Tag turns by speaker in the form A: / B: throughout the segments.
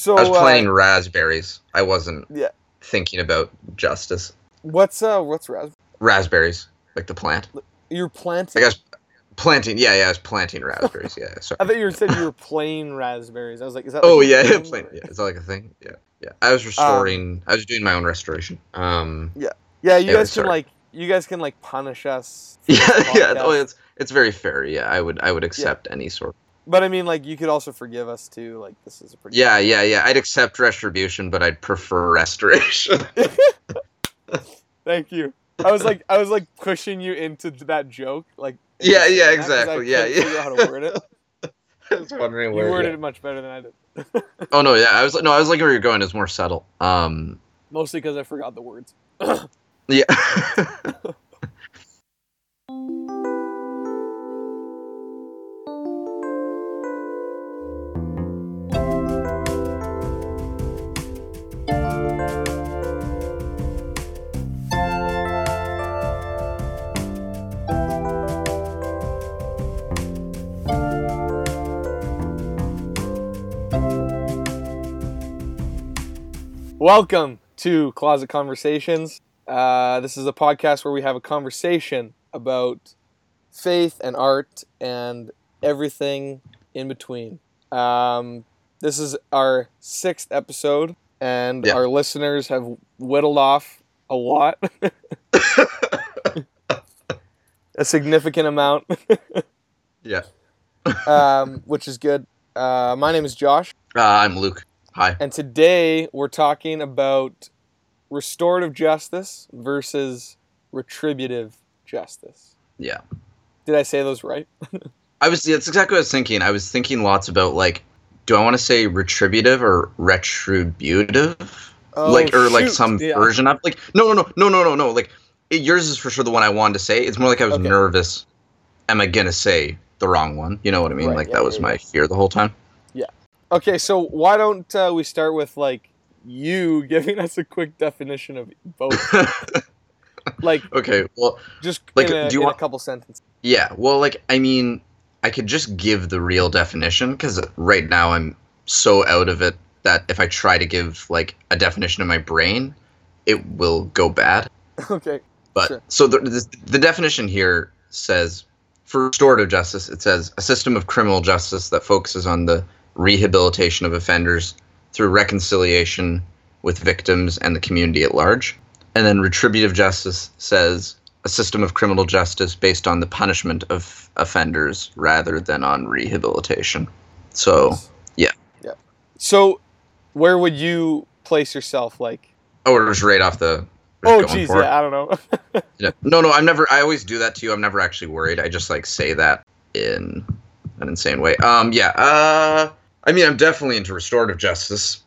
A: So
B: I was
A: uh,
B: planting raspberries. I wasn't
A: yeah.
B: thinking about justice.
A: What's uh what's raspberry?
B: Raspberries, like the plant.
A: You're planting.
B: I guess planting. Yeah, yeah, I was planting raspberries. Yeah, sorry.
A: I thought you said you were playing raspberries. I was like, is that?
B: Oh
A: like a
B: yeah, yeah,
A: thing?
B: plant. Yeah, is that like a thing? Yeah, yeah. I was restoring. I was doing my own restoration. Um.
A: Yeah, you
B: Anyway,
A: guys can
B: sorry.
A: like you guys can like punish us.
B: Yeah, yeah. Oh, it's it's very fair. Yeah, I would I would accept any sort.
A: But I mean, like you could also forgive us too. Like this is a pretty.
B: Yeah, yeah, yeah. I'd accept retribution, but I'd prefer restoration.
A: Thank you. I was like, I was like pushing you into that joke, like.
B: Yeah, yeah,
A: saying that 'cause I
B: exactly. Yeah, yeah.
A: figure how to word it.
B: I was wondering
A: You worded
B: yeah.
A: it much better than I did.
B: Oh no, yeah. I was no, I was like where you're going is more subtle. Um.
A: Mostly because I forgot the words.
B: Yeah.
A: Welcome to Closet Conversations. Uh, this is a podcast where we have a conversation about faith and art and everything in between. Um, this is our sixth episode, and
B: Yeah.
A: our listeners have whittled off a lot, a significant amount,
B: yeah.
A: um, which is good. Uh, my name is Josh.
B: Uh, I'm Luke. Hi.
A: And today we're talking about restorative justice versus retributive justice.
B: Yeah.
A: Did I say those right?
B: I was. That's exactly what I was thinking. I was thinking lots about like, do I want to say retributive or retributive? Oh, like or like
A: Oh,
B: some
A: Yeah.
B: version of like no no no no no no no like it, yours is for sure the one I wanted to say. It's more like I was
A: Okay.
B: nervous. Am I gonna say the wrong one? You know what I mean?
A: Right,
B: like
A: yeah,
B: that was
A: yeah,
B: my
A: yeah.
B: fear the whole time.
A: Okay, so why don't uh, we start with like you giving us a quick definition of both? like
B: okay, well
A: just
B: Like,
A: in, a,
B: do you want-
A: a couple sentences.
B: yeah, well like I mean I could just give the real definition because right now I'm so out of it that if I try to give like a definition in my brain, it will go bad.
A: Okay.
B: But
A: Sure.
B: so the, the the definition here says for restorative justice, it says a system of criminal justice that focuses on the rehabilitation of offenders through reconciliation with victims and the community at large. And then retributive justice says a system of criminal justice based on the punishment of offenders rather than on rehabilitation. So, yeah.
A: Yeah. So where would you place yourself like
B: oh, we're just right off the.
A: Oh geez,
B: for it.
A: yeah, I don't know.
B: Yeah. No, no, I'm never. I always do that to you. I'm never actually worried. I just like say that in an insane way. Um, yeah. Uh, I mean, I'm definitely into restorative justice.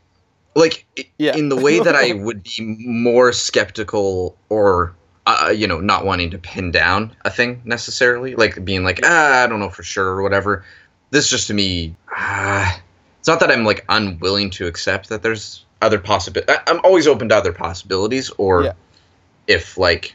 B: Like,
A: Yeah.
B: in the way that I would be more skeptical or, uh, you know, not wanting to pin down a thing necessarily, like being like, ah, I don't know for sure or whatever. This just to me, ah, it's not that I'm like unwilling to accept that there's other possibilities. I'm always open to other possibilities, or
A: Yeah.
B: if like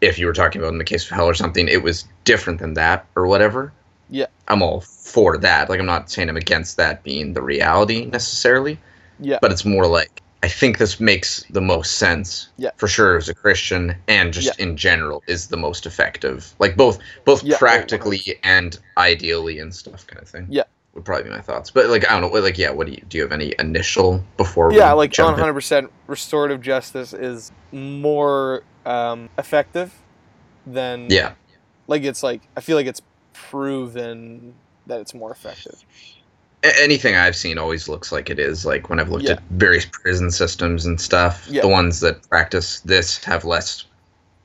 B: if you were talking about in the case of hell or something, it was different than that or whatever.
A: Yeah.
B: I'm all for that. Like I'm not saying I'm against that being the reality necessarily,
A: yeah.
B: but it's more like I think this makes the most sense.
A: Yeah.
B: For sure as a Christian and just in general is the most effective. Like both both
A: Yeah,
B: practically and ideally and stuff kind of thing.
A: Yeah.
B: Would probably be my thoughts. But like I don't know, like yeah, what do you do you have any initial before
A: yeah, like 100% restorative justice is more um, effective than
B: Yeah.
A: like it's like I feel like it's proven that it's more effective.
B: Anything I've seen always looks like it is. Like when I've looked
A: Yeah.
B: at various prison systems and stuff,
A: Yeah.
B: the ones that practice this have less,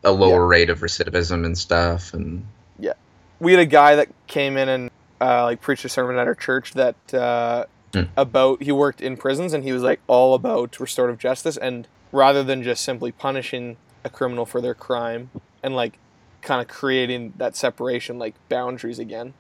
B: a lower rate of recidivism and stuff. And yeah,
A: We had a guy that came in and uh, like preached a sermon at our church that uh,
B: Hmm.
A: about he worked in prisons and he was like all about restorative justice and rather than just simply punishing a criminal for their crime and like kind of creating that separation like boundaries again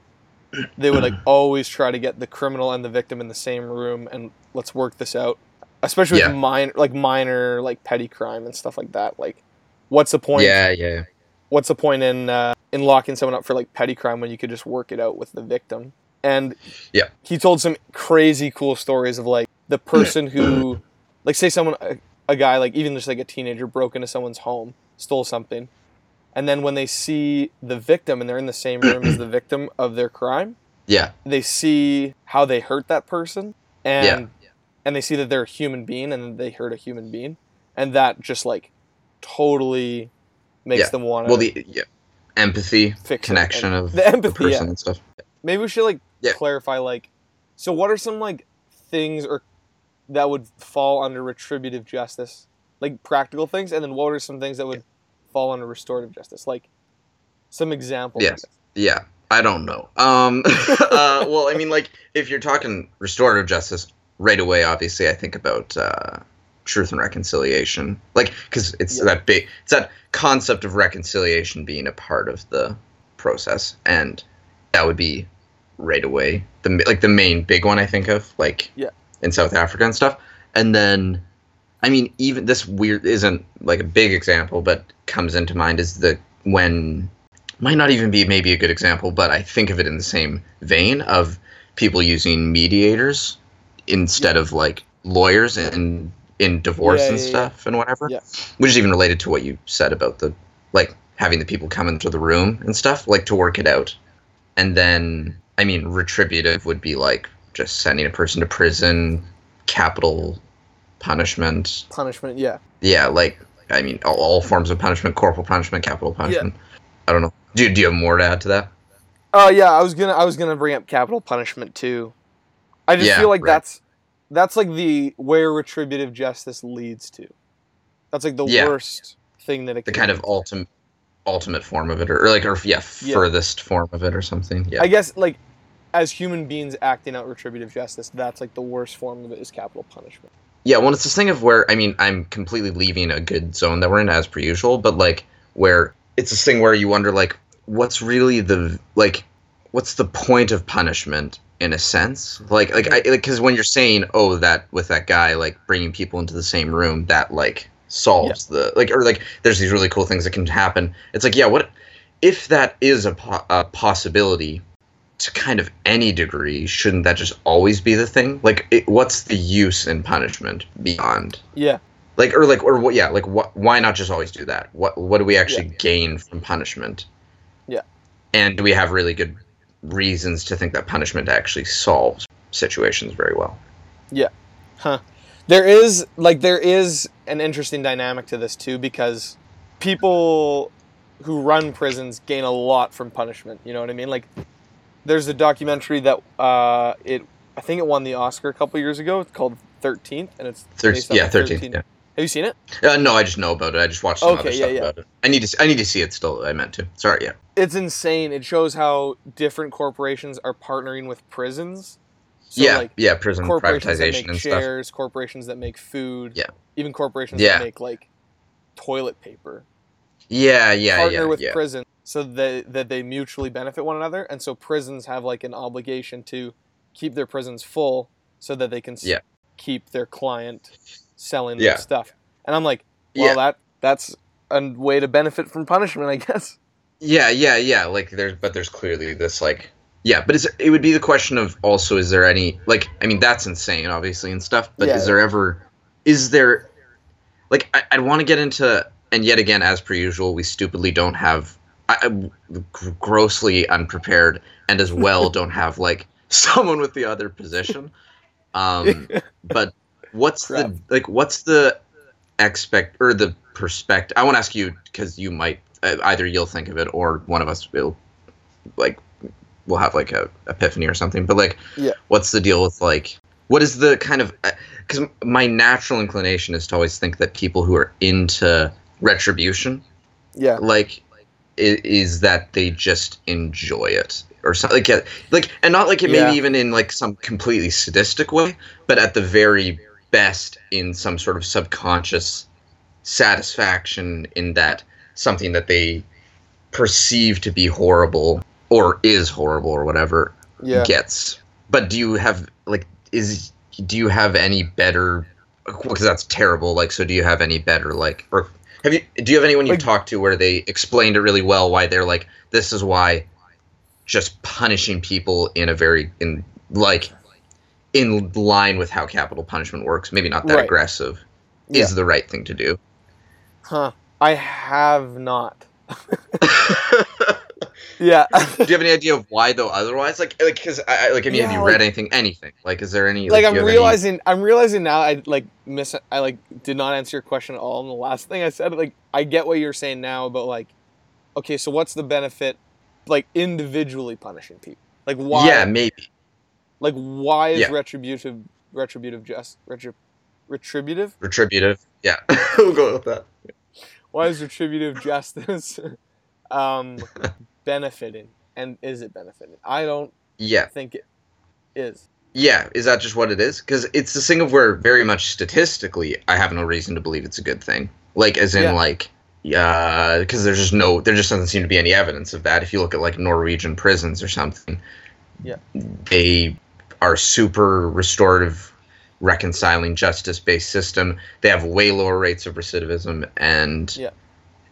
A: they would like always try to get the criminal and the victim in the same room and let's work this out especially with
B: Yeah.
A: minor like minor like petty crime and stuff like that like what's the point
B: yeah, yeah,
A: what's the point in uh, in locking someone up for like petty crime when you could just work it out with the victim? And
B: Yeah.
A: he told some crazy cool stories of like the person who, like, say someone, a, a guy, like even just like a teenager, broke into someone's home, stole something, and then when they see the victim and they're in the same room as the victim of their crime,
B: Yeah.
A: they see how they hurt that person, and
B: Yeah.
A: and they see that they're a human being and they hurt a human being, and that just like totally makes
B: Yeah.
A: them want to.
B: Well, the yeah, empathy, connection of
A: the empathy,
B: person
A: yeah.
B: and stuff.
A: maybe we should like clarify like so what are some like things or that would fall under retributive justice like practical things and then what are some things that would fall under restorative justice like some examples
B: Yes. Yeah, I don't know. Um, uh, well, I mean, like if you're talking restorative justice, right away, obviously, I think about uh, truth and reconciliation, like because it's
A: Yeah.
B: that big, it's that concept of reconciliation being a part of the process, and that would be right away the like the main big one I think of, like
A: Yeah.
B: in South Africa and stuff, and then. I mean, even this weird isn't like a big example, but comes into mind is the when might not even be maybe a good example, but I think of it in the same vein of people using mediators instead of like lawyers in in divorce
A: Yeah,
B: and
A: yeah, yeah.
B: stuff and whatever.
A: Yeah.
B: Which is even related to what you said about the like having the people come into the room and stuff, like to work it out. And then I mean retributive would be like just sending a person to prison, capital punishment.
A: punishment yeah
B: Yeah, like I mean all, all forms of punishment, corporal punishment, capital punishment. I don't know. Do you, do you have more to add to that?
A: oh yeah i was gonna i was gonna bring up capital punishment too i just
B: Yeah,
A: feel like
B: right.
A: that's that's like the where retributive justice leads to that's like the
B: Yeah.
A: worst thing that it
B: the kind of ultimate ultimate form of it or, or like or yeah,
A: Yeah.
B: furthest form of it or something yeah
A: I guess like as human beings acting out retributive justice, that's like the worst form of it is capital punishment.
B: Yeah well it's this thing of where i mean i'm completely leaving a good zone that we're in as per usual but like where it's this thing where you wonder like what's really the like what's the point of punishment in a sense? Like like i because when you're saying oh that with that guy like bringing people into the same room that like solves the like or like there's these really cool things that can happen. It's like yeah what if that is a, po- a possibility to kind of any degree shouldn't that just always be the thing like it, what's the use in punishment beyond
A: Yeah,
B: like or like or what yeah like what why not just always do that what what do we actually
A: Yeah.
B: gain from punishment
A: Yeah.
B: and do we have really good reasons to think that punishment actually solves situations very well Yeah. Huh.
A: there is like there is an interesting dynamic to this too because people who run prisons gain a lot from punishment. You know what I mean? Like there's a documentary that uh, it I think it won the Oscar a couple years ago. It's called Thirteenth, and it's
B: Thir- yeah
A: the
B: 13
A: 13
B: yeah
A: Have you seen it?
B: uh, no i just know about it i just watched some
A: Okay,
B: other
A: yeah,
B: stuff
A: yeah.
B: about it i need to i need to see it still i meant to sorry yeah
A: It's insane. It shows how different corporations are partnering with prisons. So
B: yeah
A: like
B: yeah prison
A: corporations that
B: privatization
A: make
B: and stuff
A: corporations that make food,
B: Yeah.
A: even corporations
B: Yeah.
A: that make like toilet paper.
B: yeah yeah yeah.
A: partner
B: yeah
A: with
B: yeah
A: prison so that that they mutually benefit one another, and so prisons have like an obligation to keep their prisons full so that they can s-
B: Yeah.
A: keep their client selling
B: Yeah.
A: their stuff. And I'm like, well,
B: Yeah.
A: that that's a way to benefit from punishment, I guess.
B: Yeah, yeah, yeah. Like there's, but there's clearly this like, yeah. But is it would be the question of also is there any like I mean that's insane obviously and stuff. But
A: Yeah.
B: is there ever is there like I, I'd want to get into and yet again as per usual we stupidly don't have I, I'm grossly unprepared and as well don't have like someone with the other position. Um, but what's
A: Crap.
B: the like what's the expect or the perspective i want to ask you because you might either you'll think of it or one of us will like we'll have like a epiphany or something but like
A: Yeah.
B: what's the deal with like what is the kind of because my natural inclination is to always think that people who are into retribution
A: Yeah.
B: like is that they just enjoy it or something like like and not like it
A: Yeah.
B: maybe even in like some completely sadistic way but at the very best in some sort of subconscious satisfaction in that something that they perceive to be horrible or is horrible or whatever
A: Yeah.
B: gets but do you have like is do you have any better because that's terrible like so do you have any better like or have you do you have anyone you've
A: Like-
B: talked to where they explained it really well why they're like this is why just punishing people in a very in like in line with how capital punishment works, maybe not that
A: Right.
B: aggressive,
A: Yeah.
B: is the right thing to do.
A: Huh. I have not. Yeah.
B: do you have any idea of why though? Otherwise, like, like, because I, I like, I mean, have
A: Yeah,
B: you read anything? Anything? Like, is there any?
A: like
B: do
A: I'm
B: have any-
A: realizing I'm realizing now I like miss I like did not answer your question at all in the last thing I said. Like I get what you're saying now about like okay, so what's the benefit like individually punishing people? Like why
B: Yeah, maybe.
A: like why is
B: Yeah.
A: retributive retributive just retrib, retributive?
B: Retributive. Yeah, we'll go with that.
A: Why is retributive justice um benefiting? And is it benefiting? I don't
B: Yeah,
A: think it is.
B: yeah. Is that just what it is? Because it's the thing of where very much statistically, I have no reason to believe it's a good thing. Like, as in,
A: Yeah.
B: like, uh, yeah, because there's just no, there just doesn't seem to be any evidence of that. If you look at like Norwegian prisons or something,
A: Yeah.
B: they are super restorative, reconciling, justice-based system. They have way lower rates of recidivism, and
A: Yeah.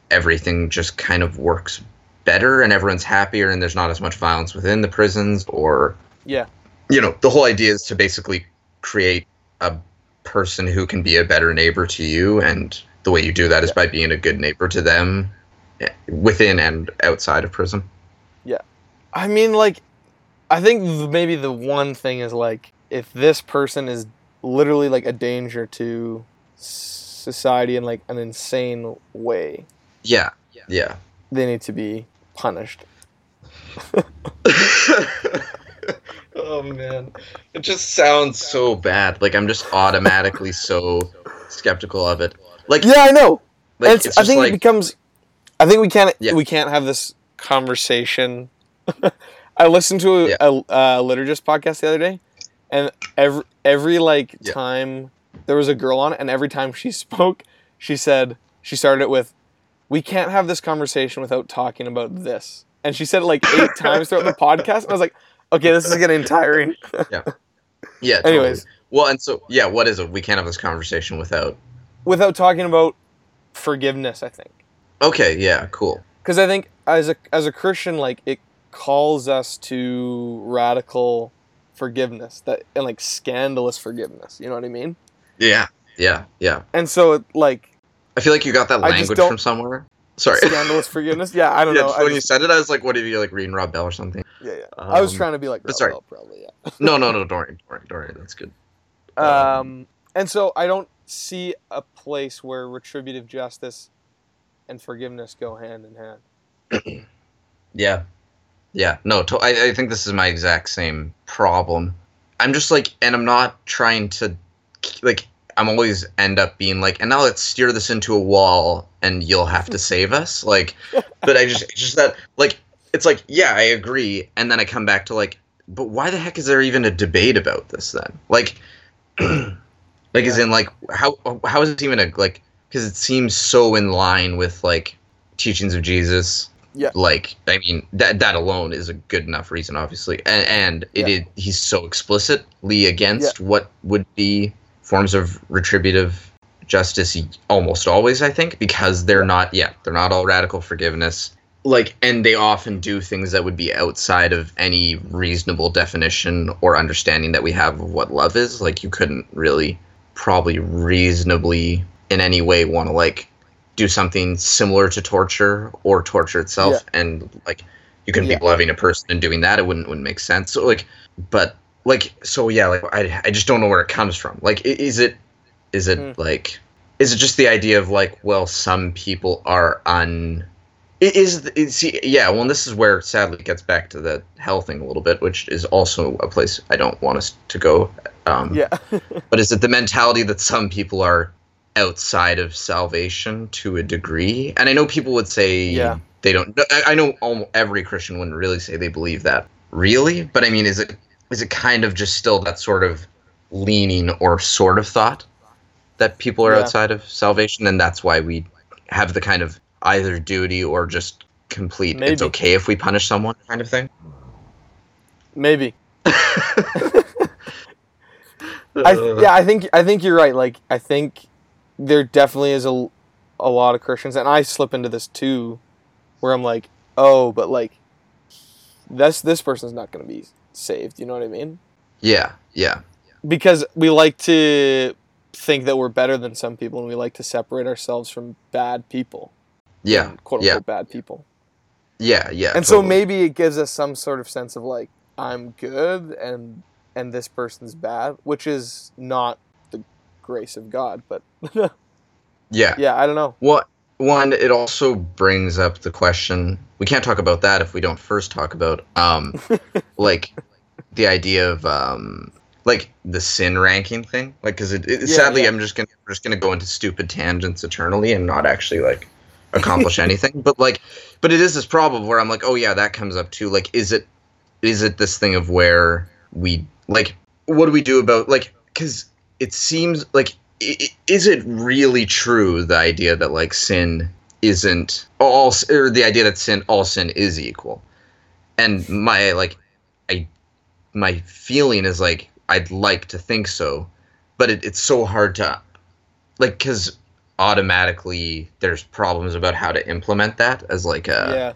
B: everything just kind of works better, and everyone's happier, and there's not as much violence within the prisons, or
A: Yeah.
B: you know, the whole idea is to basically create a person who can be a better neighbor to you, and the way you do that is
A: Yeah.
B: by being a good neighbor to them, within and outside of prison. Yeah.
A: I mean, like, I think maybe the one thing is like, if this person is literally like a danger to society in like an insane way,
B: Yeah, yeah.
A: they need to be punished.
B: oh man, it just sounds so bad. Like I'm just automatically so skeptical of it. Like,
A: Yeah, I know.
B: like
A: I think
B: like
A: it becomes. I think we can't.
B: Yeah.
A: We can't have this conversation. I listened to a,
B: Yeah.
A: a, a liturgist podcast the other day, and every every like
B: Yeah.
A: time there was a girl on it, and every time she spoke, she said she started it with, "We can't have this conversation without talking about this," and she said it like eight times throughout the podcast. And I was like, "Okay, this is getting tiring."
B: yeah. Totally.
A: Anyways,
B: well, and so yeah, what is it? We can't have this conversation without.
A: without talking about forgiveness, I think.
B: Okay, yeah, cool.
A: because I think as a as a Christian, like it calls us to radical forgiveness that and like scandalous forgiveness. You know what I mean?
B: Yeah, yeah, yeah.
A: And so it, like
B: I feel like you got that
A: just
B: language from somewhere. Sorry.
A: scandalous forgiveness. Yeah, I don't
B: yeah,
A: know.
B: just when you said it, I was like, "What are you like reading Rob Bell or something?"
A: yeah, yeah. I was
B: Um,
A: trying to be like,
B: but sorry.
A: Rob Bell, probably. Yeah.
B: No, no, no, don't worry, don't worry, don't worry. That's good.
A: Um, and so I don't see a place where retributive justice and forgiveness go hand in hand.
B: Yeah, yeah. No, to- I, I think this is my exact same problem. I'm just like, and I'm not trying to, like, I'm always end up being like, and now let's steer this into a wall, and you'll have to save us. Like, but I just, it's just that, like, it's like, yeah, I agree, and then I come back to like, but why the heck is there even a debate about this then? Like, like, as
A: Yeah.
B: in, like, how how is it even a like? Because it seems so in line with like teachings of Jesus.
A: Yeah.
B: Like, I mean, that that alone is a good enough reason, obviously, and and it
A: Yeah.
B: is he's so explicitly against what would be forms of retributive justice almost always i think because they're not yeah they're not all radical forgiveness. Like and they often do things that would be outside of any reasonable definition or understanding that we have of what love is. Like you couldn't really probably reasonably in any way want to like do something similar to torture or torture itself and like you couldn't
A: Yeah.
B: be loving a person and doing that. It wouldn't wouldn't make sense. So like but like so yeah like i, I just don't know where it comes from like is it is it
A: Mm.
B: like is it just the idea of like well some people are un it is it, see yeah well and this is where sadly it gets back to the hell thing a little bit which is also a place i don't want us to go um
A: Yeah.
B: but is it the mentality that some people are outside of salvation to a degree and i know people would say
A: Yeah.
B: they don't I- i know almost every christian wouldn't really say they believe that really but i mean is it is it kind of just still that sort of leaning or sort of thought that people are
A: Yeah.
B: outside of salvation and that's why we have the kind of either duty or just complete it's okay if we punish someone kind of thing
A: Maybe. I yeah, I think I think you're right. Like I think there definitely is a a lot of Christians, and I slip into this too, where I'm like, oh, but like, this this person's not going to be saved. You know what I mean?
B: yeah yeah
A: because we like to think that we're better than some people and we like to separate ourselves from bad people
B: Yeah,
A: quote
B: yeah.
A: unquote bad people
B: yeah, yeah.
A: and so maybe it gives us some sort of sense of like i'm good and and this person's bad which is not the grace of god but
B: yeah.
A: yeah i don't know
B: What one? It also brings up the question. We can't talk about that if we don't first talk about um, like the idea of um, like the sin ranking thing. Like, because it, it
A: Yeah,
B: sadly,
A: yeah.
B: I'm just gonna we're just gonna go into stupid tangents eternally and not actually like accomplish anything. But like, but it is this problem where I'm like, oh yeah, that comes up too. Like, is it is it this thing of where we like what do we do about like because it seems like is it really true the idea that like sin isn't all or the idea that sin all sin is equal? And my like i my feeling is like i'd like to think so but it, it's so hard to like because automatically there's problems about how to implement that as like a
A: yeah.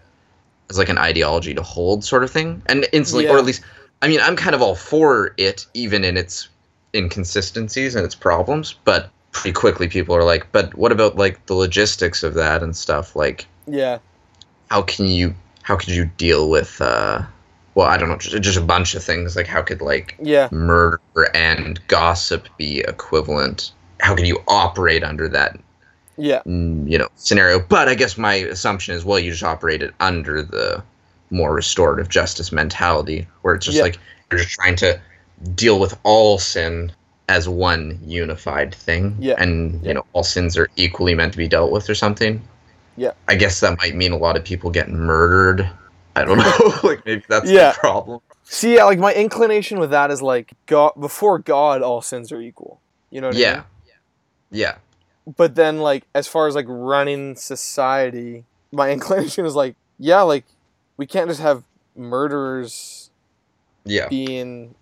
B: as like an ideology to hold sort of thing. And instantly or at least i mean i'm kind of all for it even in its inconsistencies and its problems but pretty quickly people are like but what about like the logistics of that and stuff? Like
A: yeah.
B: how can you how could you deal with uh well i don't know just, just a bunch of things like how could like
A: yeah.
B: murder and gossip be equivalent? How can you operate under that
A: yeah.
B: mm, you know scenario? But i guess my assumption is well you just operate it under the more restorative justice mentality where it's just
A: Yeah.
B: like you're just trying to deal with all sin as one unified thing
A: Yeah.
B: and
A: Yeah.
B: you know all sins are equally meant to be dealt with or something
A: Yeah.
B: i guess that might mean a lot of people get murdered i don't know like maybe that's
A: Yeah.
B: the problem
A: See, yeah, like my inclination with that is like God before God, all sins are equal. You know what I
B: yeah
A: mean?
B: yeah
A: But then, like as far as like running society, my inclination is like, yeah, like we can't just have murderers
B: yeah
A: being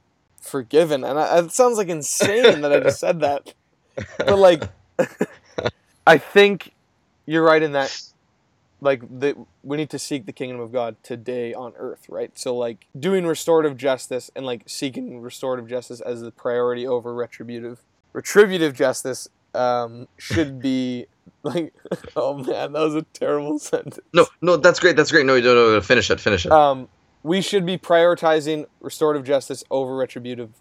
A: forgiven, and I, it sounds like insane that I just said that. But like, I think you're right in that. Like the we need to seek the kingdom of God today on earth, right? So like doing restorative justice and like seeking restorative justice as the priority over retributive retributive justice um, should be like oh man that was a terrible sentence.
B: no no that's great that's great no no no, no finish it finish it
A: Um, we should be prioritizing restorative justice over retributive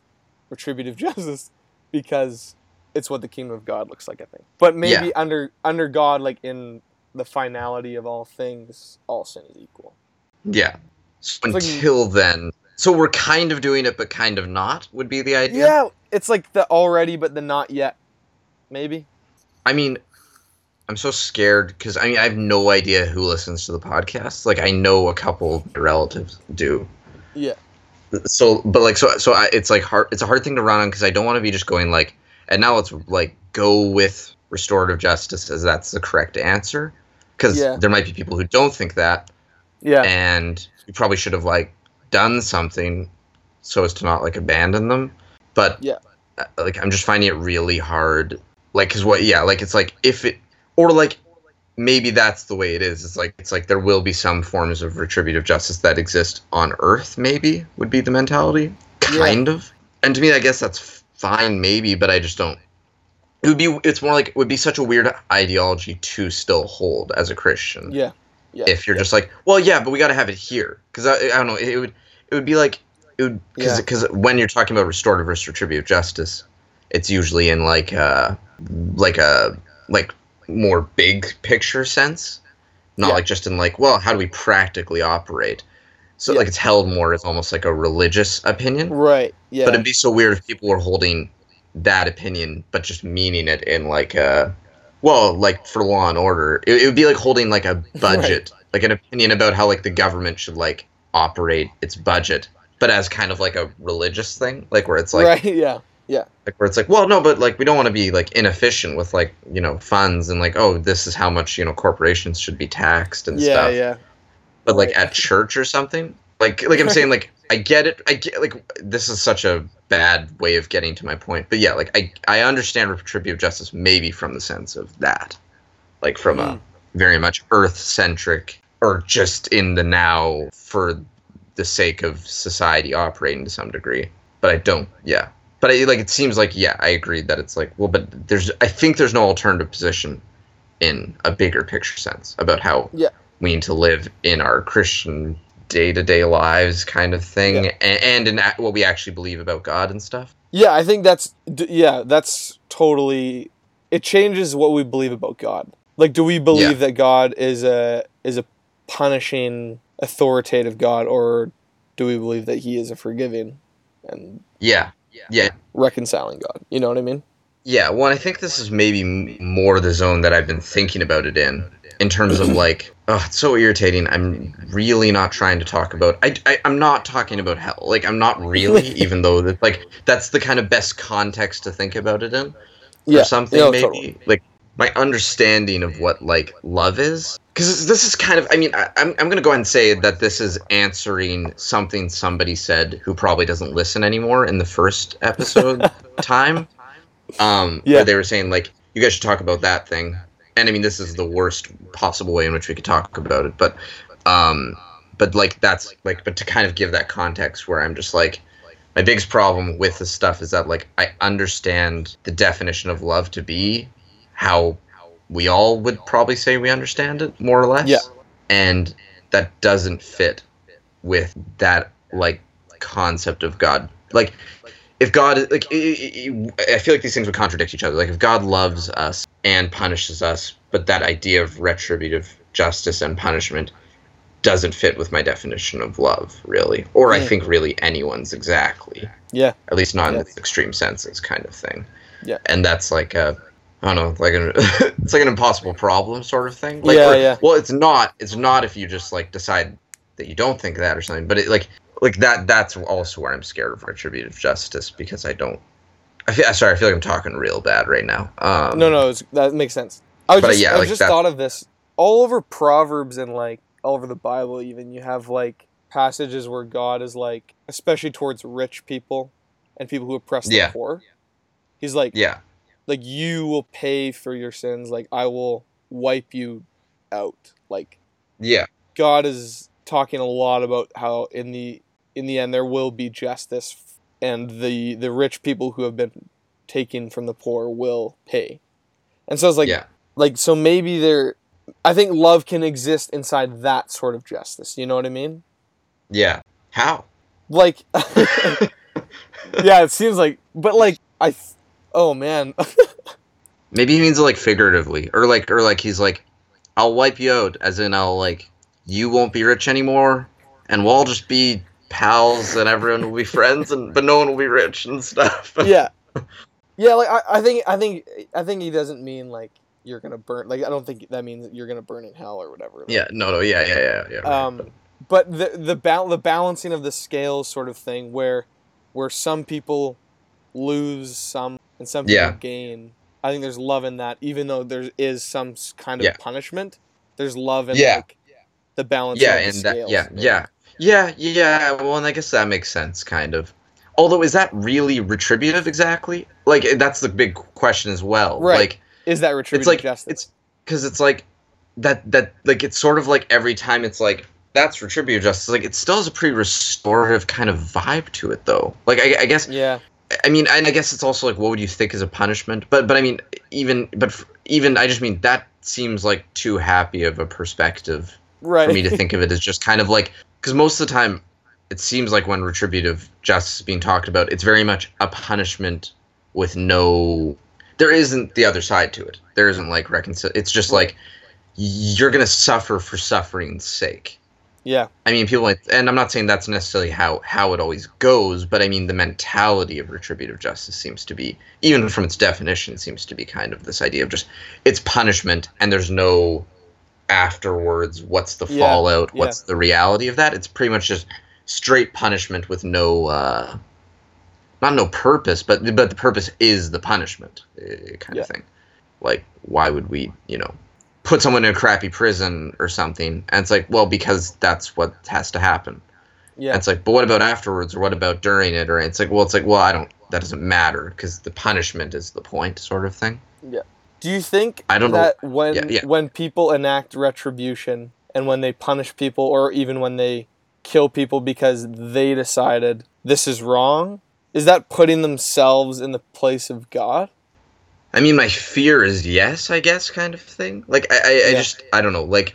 A: retributive justice because it's what the kingdom of God looks like, I think. But maybe
B: Yeah.
A: under under God, like in the finality of all things, all sin is equal.
B: Yeah. So
A: like-
B: until then, so we're kind of doing it, but kind of not. Would be the idea.
A: Yeah, it's like the already but the not yet. Maybe.
B: I mean, I'm so scared because I mean I have no idea who listens to the podcast. Like I know a couple of my relatives do.
A: Yeah.
B: So, but like so so I, it's like hard. It's a hard thing to run on because I don't want to be just going like, and now let's like go with restorative justice as that's the correct answer. Because
A: Yeah.
B: there might be people who don't think that,
A: Yeah.
B: and you probably should have like done something so as to not like abandon them but
A: Yeah.
B: uh, like i'm just finding it really hard like because what yeah like it's like if it or like maybe that's the way it is it's like it's like there will be some forms of retributive justice that exist on earth maybe would be the mentality
A: Yeah.
B: kind of and to me i guess that's fine maybe but i just don't it would be it's more like it would be such a weird ideology to still hold as a christian
A: yeah. Yeah.
B: if you're just like, well, yeah, but we got to have it here because I, I don't know. It would it would be like it would because
A: Yeah.
B: because when you're talking about restorative versus retributive justice, it's usually in like uh like a like more big picture sense, not
A: Yeah.
B: like just in like, well, how do we practically operate? So
A: Yeah.
B: like it's held more as almost like a religious opinion.
A: Right. Yeah.
B: But it'd be so weird if people were holding that opinion, but just meaning it in like a, well, like for law and order. It, it would be like holding like a budget, like an opinion about how like the government should like operate its budget, but as kind of like a religious thing, like where it's like,
A: right. Yeah.
B: Like where it's like, well, no, but like we don't want to be like inefficient with like you know funds and like, oh, this is how much you know corporations should be taxed and
A: Yeah.
B: stuff
A: Yeah.
B: but like
A: Right.
B: at church or something like like i'm saying like i get it i get like this is such a bad way of getting to my point but yeah like i i understand retributive justice maybe from the sense of that like from
A: Mm.
B: a very much earth centric or just in the now for the sake of society operating to some degree but i don't yeah but I, like it seems like yeah, I agree that it's like well, but there's I think there's no alternative position in a bigger picture sense about how
A: Yeah.
B: we need to live in our Christian day to day lives kind of thing,
A: Yeah.
B: and, and in what we actually believe about God and stuff.
A: Yeah, I think that's yeah, that's totally it changes what we believe about God. Like do we believe that God is a is a punishing authoritative God or do we believe that he is a forgiving and
B: Yeah, yeah,
A: reconciling God? You know what I mean?
B: yeah. Well, I think this is maybe more the zone that I've been thinking about it in, in terms of like, oh, it's so irritating. I'm really not trying to talk about. I, I I'm not talking about hell. Like I'm not really, even though that like that's the kind of best context to think about it in.
A: Yeah.
B: or something
A: no,
B: maybe
A: totally.
B: like my understanding of what like love is because this is kind of i mean I, I'm, I'm gonna go ahead and say that this is answering something somebody said who probably doesn't listen anymore in the first episode time um
A: Yeah.
B: where they were saying like you guys should talk about that thing and i mean this is the worst possible way in which we could talk about it but um but like that's like but to kind of give that context where i'm just like my biggest problem with this stuff is that like I understand the definition of love to be how we all would probably say we understand it more or less.
A: Yeah.
B: And that doesn't fit with that like concept of God. Like if God like i- feel like these things would contradict each other. Like if God loves us and punishes us, but that idea of retributive justice and punishment doesn't fit with my definition of love, really, or I
A: Mm.
B: think really anyone's exactly.
A: Yeah.
B: At least not in the extreme senses, kind of thing.
A: Yeah.
B: And that's like a, I don't know, like an it's like an impossible problem sort of thing. Like,
A: Yeah,
B: or-
A: yeah.
B: Well, it's not. It's not if you just like decide that you don't think that or something. But it like like that. That's also where I'm scared of retributive justice because I don't. I feel sorry. I feel like I'm talking real bad right now. Um,
A: No, no, it's, that makes sense. I was
B: But,
A: just,
B: yeah,
A: I
B: like
A: just
B: that-
A: thought of this all over Proverbs and like all over the Bible. Even you have like passages where God is like, especially towards rich people and people who oppress the
B: Yeah.
A: poor. He's like,
B: Yeah.
A: Like you will pay for your sins. Like I will wipe you out. Like
B: Yeah.
A: God is talking a lot about how in the in the end there will be justice and the the rich people who have been taken from the poor will pay. And so it's like
B: yeah.
A: like so maybe there I think love can exist inside that sort of justice. You know what I mean?
B: Yeah. How?
A: Like Yeah, it seems like but like I th- oh man.
B: Maybe he means it like figuratively, or like, or like he's like, "I'll wipe you out," as in I'll like, you won't be rich anymore, and we'll all just be pals, and everyone will be friends, and but no one will be rich and stuff.
A: yeah. Yeah, like I, I think I think I think he doesn't mean like you're gonna burn like I don't think that means that you're gonna burn in hell or whatever. Like,
B: yeah. No. No. Yeah. Yeah. Yeah. Yeah. right.
A: um, but the the bal- the balancing of the scales sort of thing where where some people lose some and some people
B: Yeah.
A: gain i think there's love in that even though there is some kind of
B: Yeah.
A: punishment there's love in
B: Yeah.
A: like the balance
B: yeah,
A: of the
B: and that. Yeah. Yeah. Yeah. Yeah. Well, and I guess that makes sense, kind of. Although, is that really retributive exactly? Like, eh, that's the big question as well.
A: Right.
B: Like,
A: is that retributive
B: it's like
A: justice
B: it's because it's like that that like it's sort of like every time it's like that's retributive justice like it still has a pretty restorative kind of vibe to it though like i, I guess
A: yeah
B: i mean and i guess it's also like what would you think is a punishment? But but i mean even but f- even i just mean that seems like too happy of a perspective
A: right
B: for me to think of it as just kind of like because most of the time it seems like when retributive justice is being talked about it's very much a punishment with no there isn't the other side to it. There isn't like reconcile. it's just like you're gonna suffer for suffering's sake
A: yeah
B: i mean people like and i'm not saying that's necessarily how how it always goes but i mean the mentality of retributive justice seems to be even from its definition seems to be kind of this idea of just it's punishment and there's no afterwards what's the
A: Yeah,
B: fallout
A: yeah.
B: what's the reality of that it's pretty much just straight punishment with no uh not no purpose but but the purpose is the punishment uh, kind
A: Yeah.
B: of thing like why would we you know put someone in a crappy prison or something and it's like well because that's what has to happen
A: yeah
B: and it's like but what about afterwards or what about during it or it's like well it's like well i don't that doesn't matter because the punishment is the point sort of thing Yeah.
A: Do you think
B: I don't know.
A: that when
B: Yeah, yeah.
A: when people enact retribution and when they punish people or even when they kill people because they decided this is wrong, is that putting themselves in the place of God?
B: I mean, my fear is yes, I guess, kind of thing. Like, I, I, I
A: Yeah.
B: just, I don't know. Like,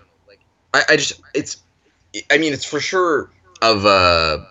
B: I, I just, it's, I mean, it's for sure of a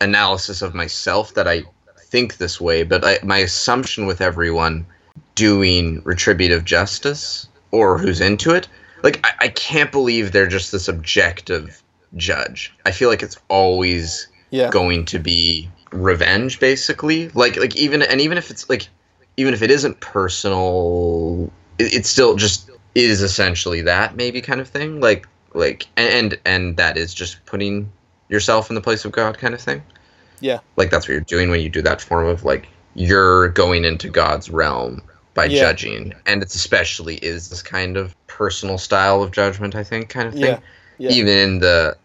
B: analysis of myself that I think this way, but I, my assumption with everyone doing retributive justice or who's into it, like, I, I can't believe they're just this objective judge. I feel like it's always
A: Yeah.
B: going to be revenge basically like like even and even if it's like even if it isn't personal it, it still just is essentially that maybe kind of thing like like and and that is just putting yourself in the place of god kind of thing
A: Yeah.
B: like that's what you're doing when you do that form of like you're going into god's realm by
A: Yeah.
B: judging and it's especially is this kind of personal style of judgment i think kind of thing
A: Yeah. Yeah.
B: even in the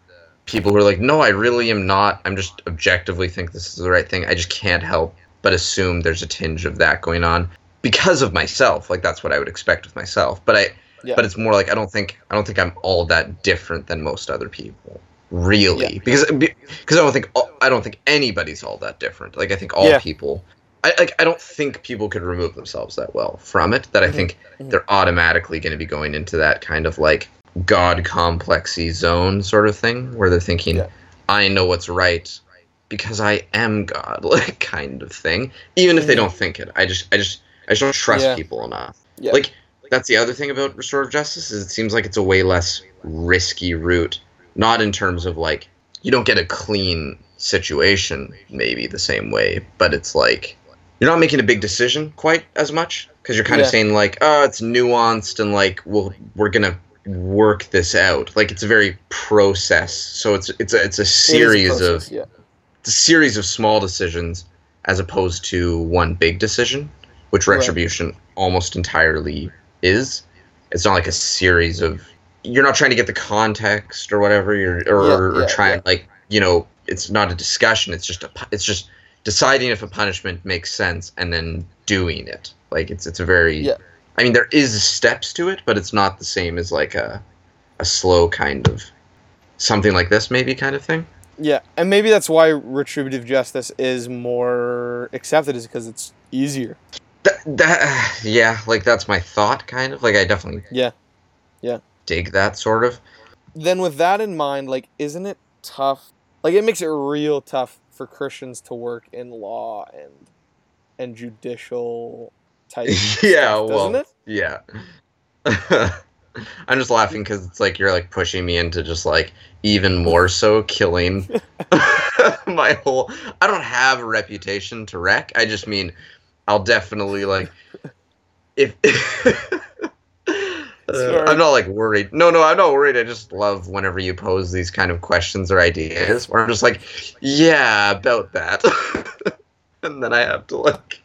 B: people who are like, no, I really am not. I'm just objectively think this is the right thing. I just can't help but assume there's a tinge of that going on because of myself. Like that's what I would expect with myself. But I,
A: Yeah.
B: but it's more like I don't think I don't think I'm all that different than most other people. Really,
A: Yeah.
B: because because I don't think I don't think anybody's all that different. Like I think all
A: Yeah.
B: people. I, like I don't think people could remove themselves that well from it. That I
A: Mhm.
B: think
A: Mhm.
B: they're automatically going to be going into that kind of like god complexy zone sort of thing where they're thinking i know what's right because i am god like kind of thing even if they
A: Mhm.
B: don't think it i just i just i just don't trust
A: Yeah.
B: people enough
A: Yeah.
B: like that's the other thing about restorative justice is it seems like it's a way less risky route not in terms of like you don't get a clean situation maybe the same way but it's like you're not making a big decision quite as much because you're kind
A: Yeah.
B: of saying like oh it's nuanced and like we'll we're gonna work this out like it's a very process so it's it's a it's a
A: It is a
B: series
A: process,
B: of
A: yeah.
B: It's a series of small decisions as opposed to one big decision which
A: Right.
B: retribution almost entirely is it's not like a series of you're not trying to get the context or whatever you're or,
A: Yeah,
B: or
A: yeah,
B: trying
A: yeah.
B: like you know it's not a discussion it's just a it's just deciding if a punishment makes sense and then doing it like it's it's a very
A: Yeah.
B: i mean there is steps to it but it's not the same as like a a slow kind of something like this maybe kind of thing
A: Yeah, and maybe that's why retributive justice is more accepted, is because it's easier.
B: that, that yeah like that's my thought kind of like i definitely
A: Yeah. Yeah.
B: dig that sort of
A: Then, with that in mind, like, isn't it tough? Like, it makes it real tough for Christians to work in law and and judicial type.
B: yeah
A: stuff,
B: well
A: doesn't it?
B: yeah i'm just laughing because it's like you're like pushing me into just like even more so killing my whole i don't have a reputation to wreck. I just mean i'll definitely like if Uh, i'm not like worried. No no i'm not worried. I just love whenever you pose these kind of questions or ideas where i'm just like yeah about that. And then i have to like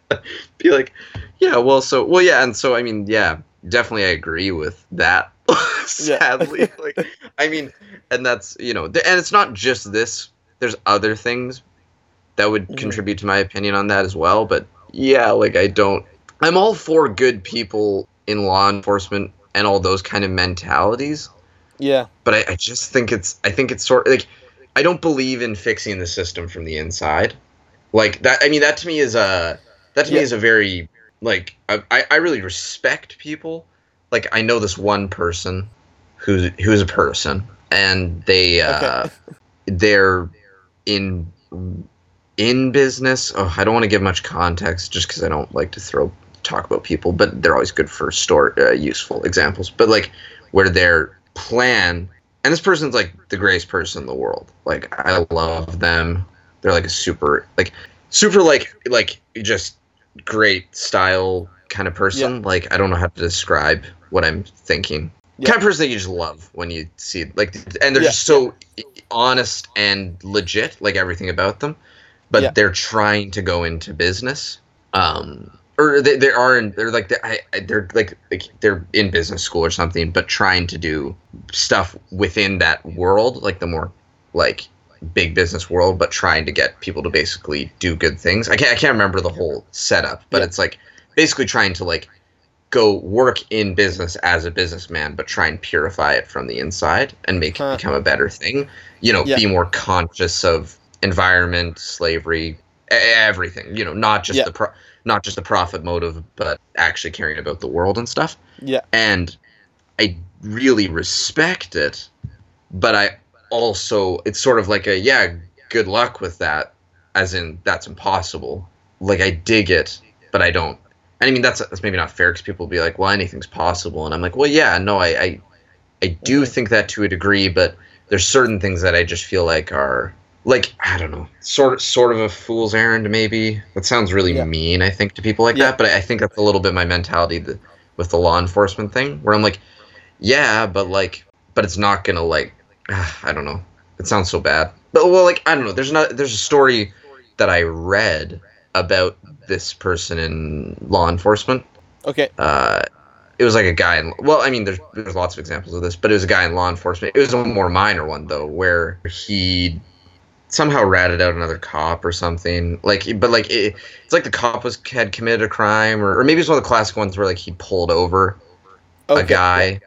B: be like yeah well so well yeah and so i mean yeah definitely i agree with that sadly like i mean and that's you know th- and it's not just this there's other things that would
A: Mhm.
B: contribute to my opinion on that as well but yeah like i don't i'm all for good people in law enforcement and all those kind of mentalities
A: Yeah.
B: but I, I just think it's I think it's sort like I don't believe in fixing the system from the inside. Like that I mean that to me is a that to me is a very like I, I really respect people. Like I know this one person who's who's a person and they uh
A: Okay.
B: they're in in business. Oh, I don't want to give much context just because I don't like to throw talk about people, but they're always good for store uh, useful examples. But like where their plan and this person's like the greatest person in the world. Like I love them. They're like a super like super like like just great style kind of person. Like I don't know how to describe what I'm thinking.
A: Yeah.
B: Kind of person that you just love when you see like and they're
A: Yeah,
B: just so honest and legit like everything about them. But
A: Yeah.
B: they're trying to go into business. Um or they, they are in they're like they I, I- they're like, like they're in business school or something but trying to do stuff within that world like the more like big business world but trying to get people to basically do good things i can't, I can't remember the whole setup but
A: Yeah.
B: it's like basically trying to like go work in business as a businessman but try and purify it from the inside and make
A: Huh.
B: it become a better thing you know
A: Yeah.
B: be more conscious of environment slavery everything. You know, not just
A: Yeah.
B: the pro- not just the profit motive, but actually caring about the world and stuff.
A: Yeah.
B: And I really respect it, but I also it's sort of like a yeah, good luck with that, as in that's impossible. Like I dig it, but I don't. and I mean that's that's maybe not fair because people will be like, well, anything's possible, and I'm like, well, yeah, no, I I, I do think that to a degree, but there's certain things that I just feel like are like I don't know, sort of sort of a fool's errand. Maybe that sounds really
A: Yeah.
B: mean. I think to people like
A: Yeah.
B: that, but I think that's a little bit my mentality th- with the law enforcement thing, where I'm like, yeah, but like, but it's not gonna like, I don't know. It sounds so bad, but well, like I don't know. There's not there's a story that I read about this person in law enforcement
A: Okay.
B: uh, it was like a guy in well i mean there's there's lots of examples of this but it was a guy in law enforcement it was a more minor one though where he somehow ratted out another cop or something like but like it, it's like the cop was had committed a crime or, or maybe it's one of the classic ones where like he pulled over
A: okay.
B: a guy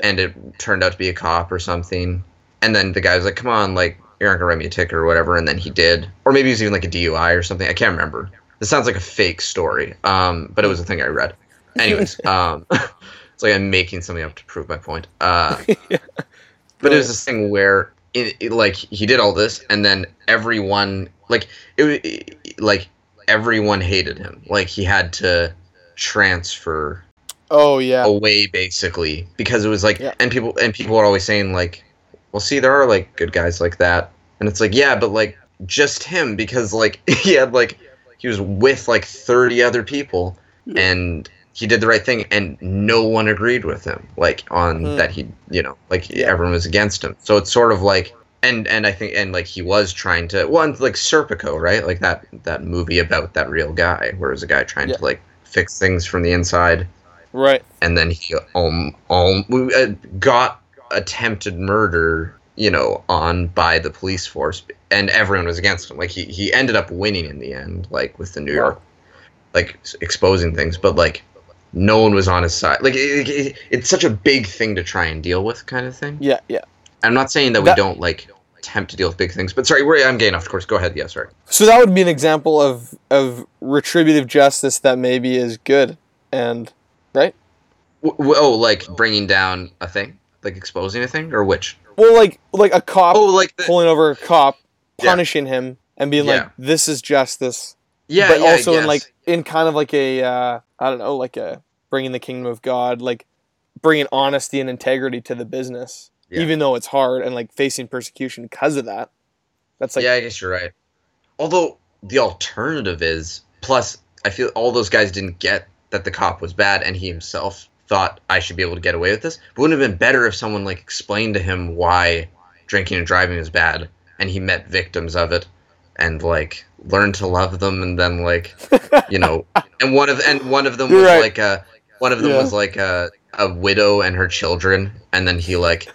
B: and it turned out to be a cop or something and then the guy was like come on like you're not gonna write me a ticket or whatever. And then he did. Or maybe it was even like a dui or something. I can't remember. This sounds like a fake story um but it was a thing i read. Anyways um it's like i'm making something up to prove my point. Uh but it was this thing where it, it- like he did all this and then everyone like it, wa- it like everyone hated him. Like he had to transfer
A: Oh yeah.
B: away basically because it was like
A: Yeah.
B: and people and people are always saying like well see there are like good guys like that and it's like yeah but like just him because like he had like he was with like 30 other people and he did the right thing and no one agreed with him like on
A: Hmm.
B: that he you know like everyone was against him so it's sort of like and and I think and like he was trying to one like Serpico right like that that movie about that real guy where it was a guy trying
A: Yeah.
B: to like fix things from the inside
A: Right.
B: and then he um, um got attempted murder you know on by the police force and everyone was against him. Like he, he ended up winning in the end like with the new york like exposing things but like no one was on his side. Like it, it, it's such a big thing to try and deal with kind of thing.
A: Yeah. Yeah.
B: i'm not saying that,
A: That-
B: we don't like attempt to deal with big things but sorry we're, i'm getting off course. Go ahead. Yeah sorry.
A: So that would be an example of of retributive justice that maybe is good and right.
B: w- w- oh like bringing down a thing like exposing a thing or which
A: Well, like like a cop
B: oh like the,
A: pulling over a cop,
B: Yeah.
A: punishing him, and being like, "This is justice."
B: yeah
A: but
B: yeah,
A: also in like in kind of like a uh, I don't know, like a bringing the kingdom of God, like bringing honesty and integrity to the business,
B: Yeah.
A: even though it's hard and like facing persecution because of that. That's like
B: yeah, I guess you're right. Although the alternative is, plus, I feel all those guys didn't get that the cop was bad, and he himself thought I should be able to get away with this. But wouldn't it have been better if someone like explained to him why drinking and driving is bad, and he met victims of it, and like learned to love them, and then like you know, and one of and one of them
A: You're
B: was
A: right.
B: like a one of them
A: Yeah.
B: was like a a widow and her children, and then he like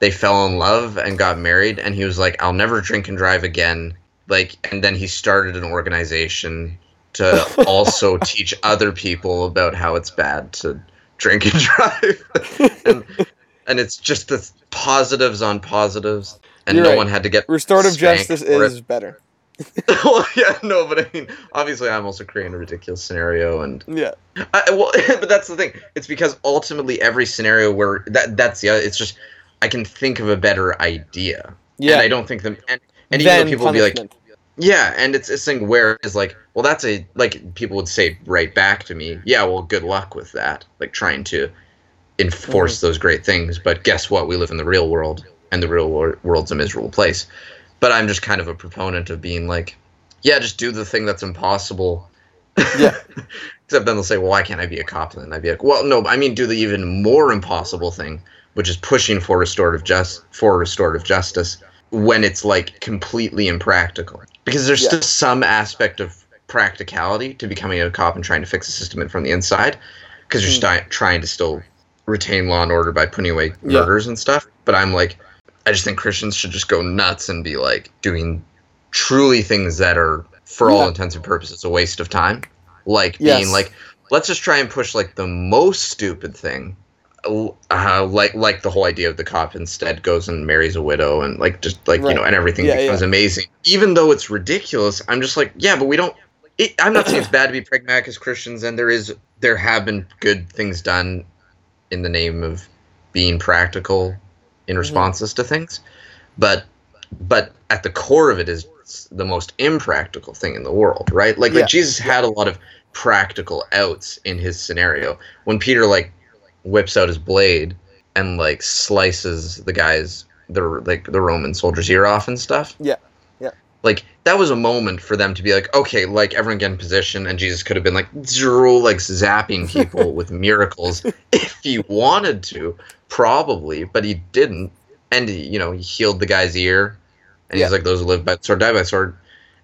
B: they fell in love and got married and he was like i'll never drink and drive again like and then he started an organization to also teach other people about how it's bad to drink and drive and, and it's just the positives on positives and
A: You're
B: no
A: right.
B: one had to get
A: restorative justice is better.
B: well yeah no but i mean obviously i'm also creating a ridiculous scenario and
A: Yeah.
B: I, well, but that's the thing. It's because ultimately every scenario where that that's the other. It's just I can think of a better idea.
A: Yeah.
B: And I don't think them. And, and even though people will be like. Yeah, and it's this thing where it's like, well, that's a like people would say right back to me, yeah, well, good luck with that. Like trying to enforce
A: Mm-hmm.
B: those great things, but guess what? We live in the real world, and the real wor- world's a miserable place. But I'm just kind of a proponent of being like, yeah, just do the thing that's impossible.
A: Yeah.
B: Except then they'll say, well, why can't I be a cop? And I'd be like, well, no, I mean, do the even more impossible thing, which is pushing for restorative just for restorative justice when it's like completely impractical. Because there's
A: Yeah.
B: still some aspect of practicality to becoming a cop and trying to fix the system from the inside, because you're
A: Mm.
B: sti- trying to still retain law and order by putting away
A: Yeah.
B: murders and stuff. But I'm like, I just think Christians should just go nuts and be like doing truly things that are, for all intents and purposes, a waste of time. Like
A: Yes.
B: being like, let's just try and push like the most stupid thing uh, like like the whole idea of the cop instead goes and marries a widow and like just like
A: Right.
B: you know and everything
A: Yeah,
B: becomes
A: yeah.
B: amazing even though it's ridiculous i'm just like yeah but we don't it, i'm not saying it's bad to be pragmatic as christians and there is there have been good things done in the name of being practical
A: Mm-hmm.
B: in responses to things but but at the core of it is the most impractical thing in the world right like
A: Yeah.
B: like jesus had a lot of practical outs in his scenario when peter like whips out his blade and like slices the guy's the like the roman soldier's ear off and stuff
A: Yeah. Yeah.
B: like that was a moment for them to be like okay like everyone get in position and jesus could have been like zero like zapping people with miracles if he wanted to probably but he didn't and he, you know he healed the guy's ear and
A: Yeah.
B: he's like those who live by sword die by sword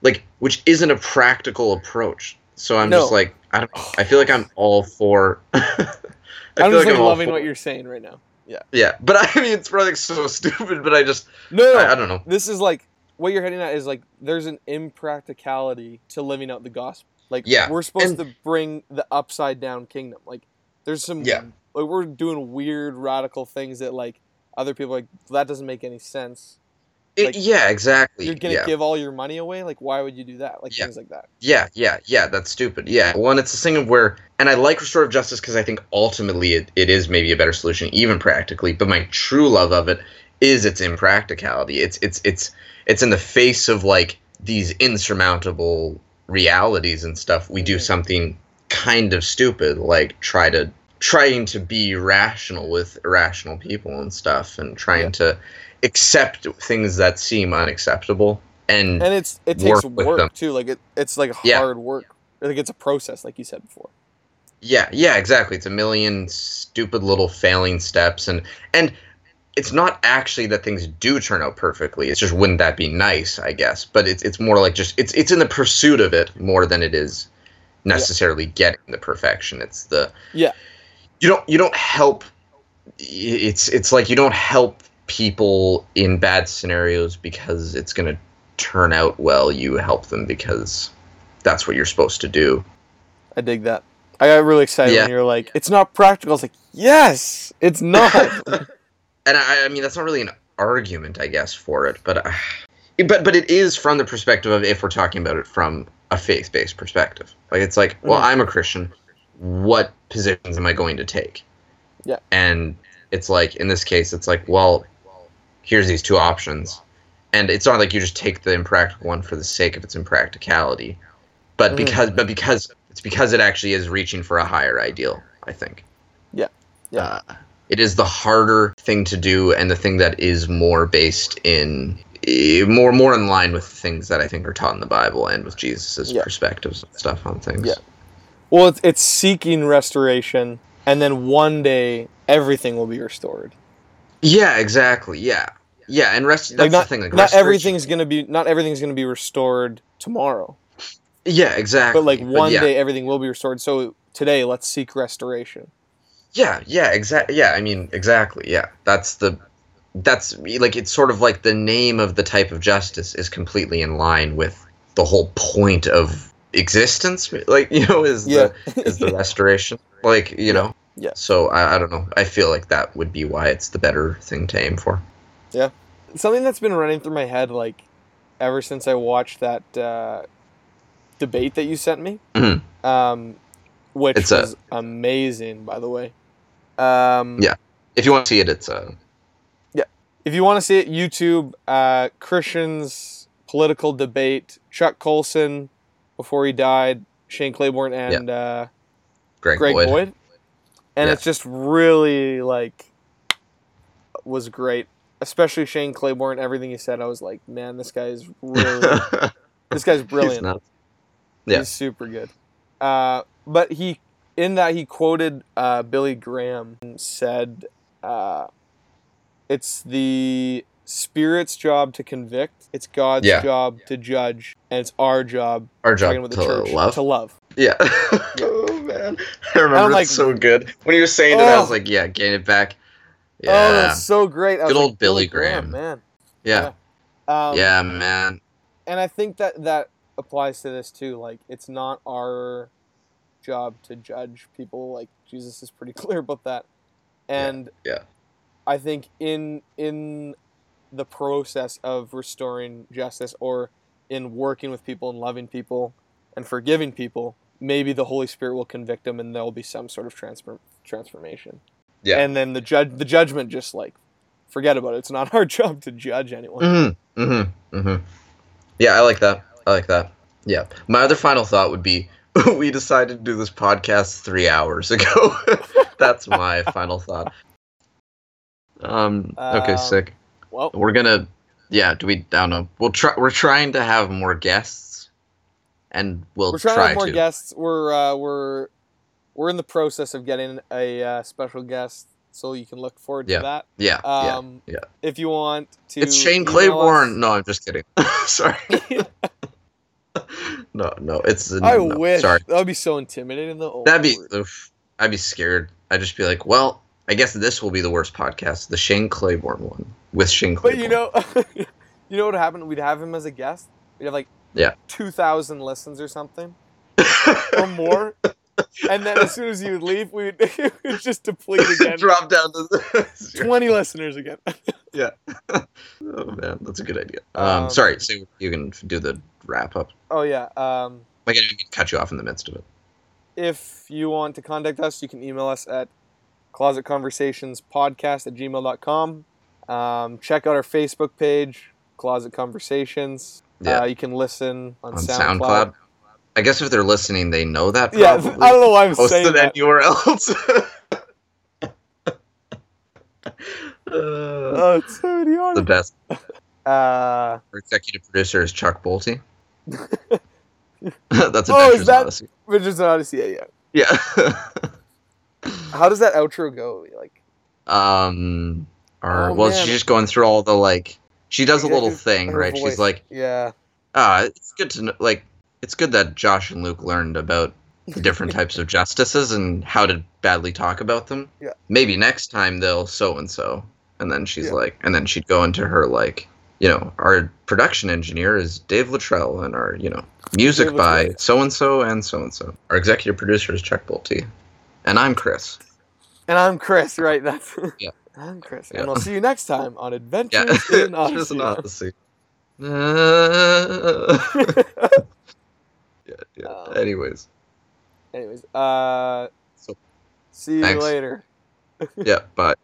B: like which isn't a practical approach so i'm just like i don't know i feel like i'm all for I
A: I'm
B: feel
A: just like, loving
B: for-
A: what you're saying right now.
B: yeah Yeah, but i mean it's probably so stupid but i just
A: No, no,
B: I, I don't know
A: this is like what you're heading at is like there's an impracticality to living out the gospel. Like
B: Yeah,
A: we're supposed to bring the upside down kingdom. Like there's some
B: Yeah.
A: like we're doing weird radical things that like other people are like that doesn't make any sense.
B: It-
A: Like,
B: yeah exactly
A: You're gonna
B: yeah.
A: give all your money away? Like why would you do that? Like
B: Yeah.
A: things like that.
B: Yeah, yeah, yeah. That's stupid. Yeah. One, it's a thing of where, and I like restorative justice because I think ultimately it, it is maybe a better solution, even practically. But my true love of it is its impracticality. It's it's it's it's in the face of like these insurmountable realities and stuff. We do
A: Mhm.
B: something kind of stupid, like try to trying to be rational with irrational people and stuff, and trying
A: Yeah.
B: to accept things that seem unacceptable. And,
A: And it's it takes
B: Work
A: work too. Like it it's like
B: Yeah.
A: hard work. Like it's a process, like you said before.
B: Yeah, yeah, exactly. It's a million stupid little failing steps and and it's not actually that things do turn out perfectly. It's just wouldn't that be nice, I guess. But it's it's more like just it's it's in the pursuit of it more than it is necessarily getting the perfection. It's the
A: Yeah.
B: You don't you don't help it's it's like you don't help people in bad scenarios because it's going to turn out well. You help them because that's what you're supposed to do.
A: I dig that. I got really excited
B: Yeah.
A: when you're like, it's not practical. I was like, yes, it's not.
B: and I, I mean that's not really an argument, I guess, for it, but uh, but but it is from the perspective of if we're talking about it from a faith-based perspective. Like it's like, well,
A: Mhm.
B: I'm a Christian. What positions am I going to take?
A: Yeah.
B: And it's like in this case, it's like, well, here's these two options, and it's not like you just take the impractical one for the sake of its impracticality, but
A: Mhm.
B: because but because it's because it actually is reaching for a higher ideal. I think.
A: Yeah. Yeah.
B: Uh, it is the harder thing to do and the thing that is more based in eh, more more in line with things that I think are taught in the Bible and with Jesus'
A: Yeah.
B: perspectives and stuff on things.
A: Yeah. well, it's, it's seeking restoration, and then one day everything will be restored.
B: Yeah, exactly. Yeah. Yeah, and rest that's
A: like not,
B: the thing. Like
A: not everything's gonna be not everything's gonna be restored tomorrow,
B: Yeah, exactly.
A: but like one
B: yeah.
A: day everything will be restored. So today, let's seek restoration.
B: Yeah, yeah, exactly. Yeah, I mean, exactly. Yeah, that's the that's like it's sort of like the name of the type of justice is completely in line with the whole point of existence. Like you know, is
A: Yeah.
B: the is the restoration. Like you know.
A: Yeah.
B: So I, I don't know. I feel like that would be why it's the better thing to aim for. Yeah.
A: Something that's been running through my head like ever since I watched that uh, debate that you sent me,
B: Mhm.
A: um, which
B: It's a-
A: amazing, by the way. Um,
B: Yeah. If you want to see it, it's uh Yeah.
A: if you want to see it, YouTube, uh, Christians political debate, Chuck Colson before he died, Shane Claiborne, and uh,
B: Greg,
A: Greg
B: Boyd.
A: Boyd. And
B: Yeah.
A: it's just really like was great, especially Shane Claiborne. Everything he said, I was like, man, this guy is really, this guy's
B: He's
A: brilliant.
B: nuts. Yeah.
A: He's super good. Uh, but he, in that, he quoted uh, Billy Graham and said, uh, "It's the Spirit's job to convict. It's God's
B: Yeah.
A: job to judge, and it's our job,
B: Our job to
A: church,
B: love.
A: to love."
B: Yeah. oh man, I remember
A: I'm
B: it
A: like-
B: so good. When you were saying it, I was
A: Oh.
B: like, "Yeah, gain it back."
A: Oh,
B: Yeah,
A: that's so great! Was
B: Good
A: like,
B: old Billy Graham.
A: man.
B: yeah,
A: Um,
B: yeah, man.
A: and I think that that applies to this too. Like, it's not our job to judge people. Like, Jesus is pretty clear about that. and
B: yeah.
A: I think in in the process of restoring justice or in working with people and loving people and forgiving people, maybe the Holy Spirit will convict them and there'll be some sort of transfer, transformation.
B: Yeah.
A: And then the judge the judgment just like forget about it. It's not our job to judge anyone.
B: Mm-hmm. Mm-hmm. Mm-hmm. Yeah, I like that. I like that. Yeah. My other final thought would be we decided to do this podcast three hours ago. That's my final thought. Um. Okay.
A: Um,
B: sick.
A: Well,
B: We're gonna. Yeah. Do we? I don't know. We'll try. We're trying to have more guests, and we'll
A: we're trying
B: try
A: to have more
B: to.
A: guests. We're uh, we're we're in the process of getting a uh, special guest, so you can look forward to
B: Yeah.
A: that.
B: Yeah. yeah.
A: Um,
B: yeah.
A: If you want to,
B: It's Shane Claiborne.
A: us-
B: No, I'm just kidding. Sorry. no, no. It's.
A: I
B: no,
A: wish
B: Sorry.
A: that would be so intimidating though. Oh,
B: That'd be. Oof, I'd be scared. I'd just be like, well, I guess this will be the worst podcast, the Shane Claiborne one with Shane
A: But you know, you know what happened? We'd have him as a guest. We'd have like
B: Yeah.
A: two thousand listens or something or more, and then as soon as you would leave, we'd, we'd just deplete again.
B: drop down to.
A: Twenty listeners again. Yeah.
B: Oh man, that's a good idea. Um,
A: Um,
B: sorry, so you can do the wrap up.
A: Oh yeah. Um,
B: Like I didn't cut you off in the midst of it.
A: if you want to contact us, you can email us at closetconversationspodcast at gmail.com. Um, check out our Facebook page, Closet Conversations.
B: Yeah.
A: Uh, you can listen on,
B: On
A: SoundCloud.
B: SoundCloud. I guess if they're listening, they know that.
A: Yeah, I don't know why I'm saying
B: Posted
A: that.
B: anywhere else. Uh,
A: Oh, it's so
B: the best.
A: Uh,
B: Our executive producer is Chuck Bolte. That's
A: Oh, is that-
B: Odyssey.
A: Adventures in Odyssey, yeah, yeah.
B: Yeah.
A: How does that outro go? Like,
B: um. Or
A: Oh,
B: well,
A: man.
B: she's just going through all the like. She does a little thing, right?
A: voice.
B: She's like,
A: yeah,
B: ah, it's good to know. Like, it's good that Josh and Luke learned about the different types of justices and how to badly talk about them.
A: Yeah.
B: Maybe next time they'll so and so, and then she's
A: Yeah.
B: like, and then she'd go into her like, you know, our production engineer is Dave Luttrell, and our you know music
A: Dave
B: by so and so and so and so. Our executive producer is Chuck Bolte, and I'm Chris.
A: and I'm Chris, right? That's
B: Yeah.
A: I'm Chris,
B: Yeah.
A: and we'll see you next time on
B: Yeah,
A: Adventures in
B: an
A: Odyssey.
B: Odyssey. yeah, yeah.
A: Um,
B: Anyways,
A: Anyways, uh,
B: So,
A: see you
B: thanks.
A: later.
B: yeah, bye.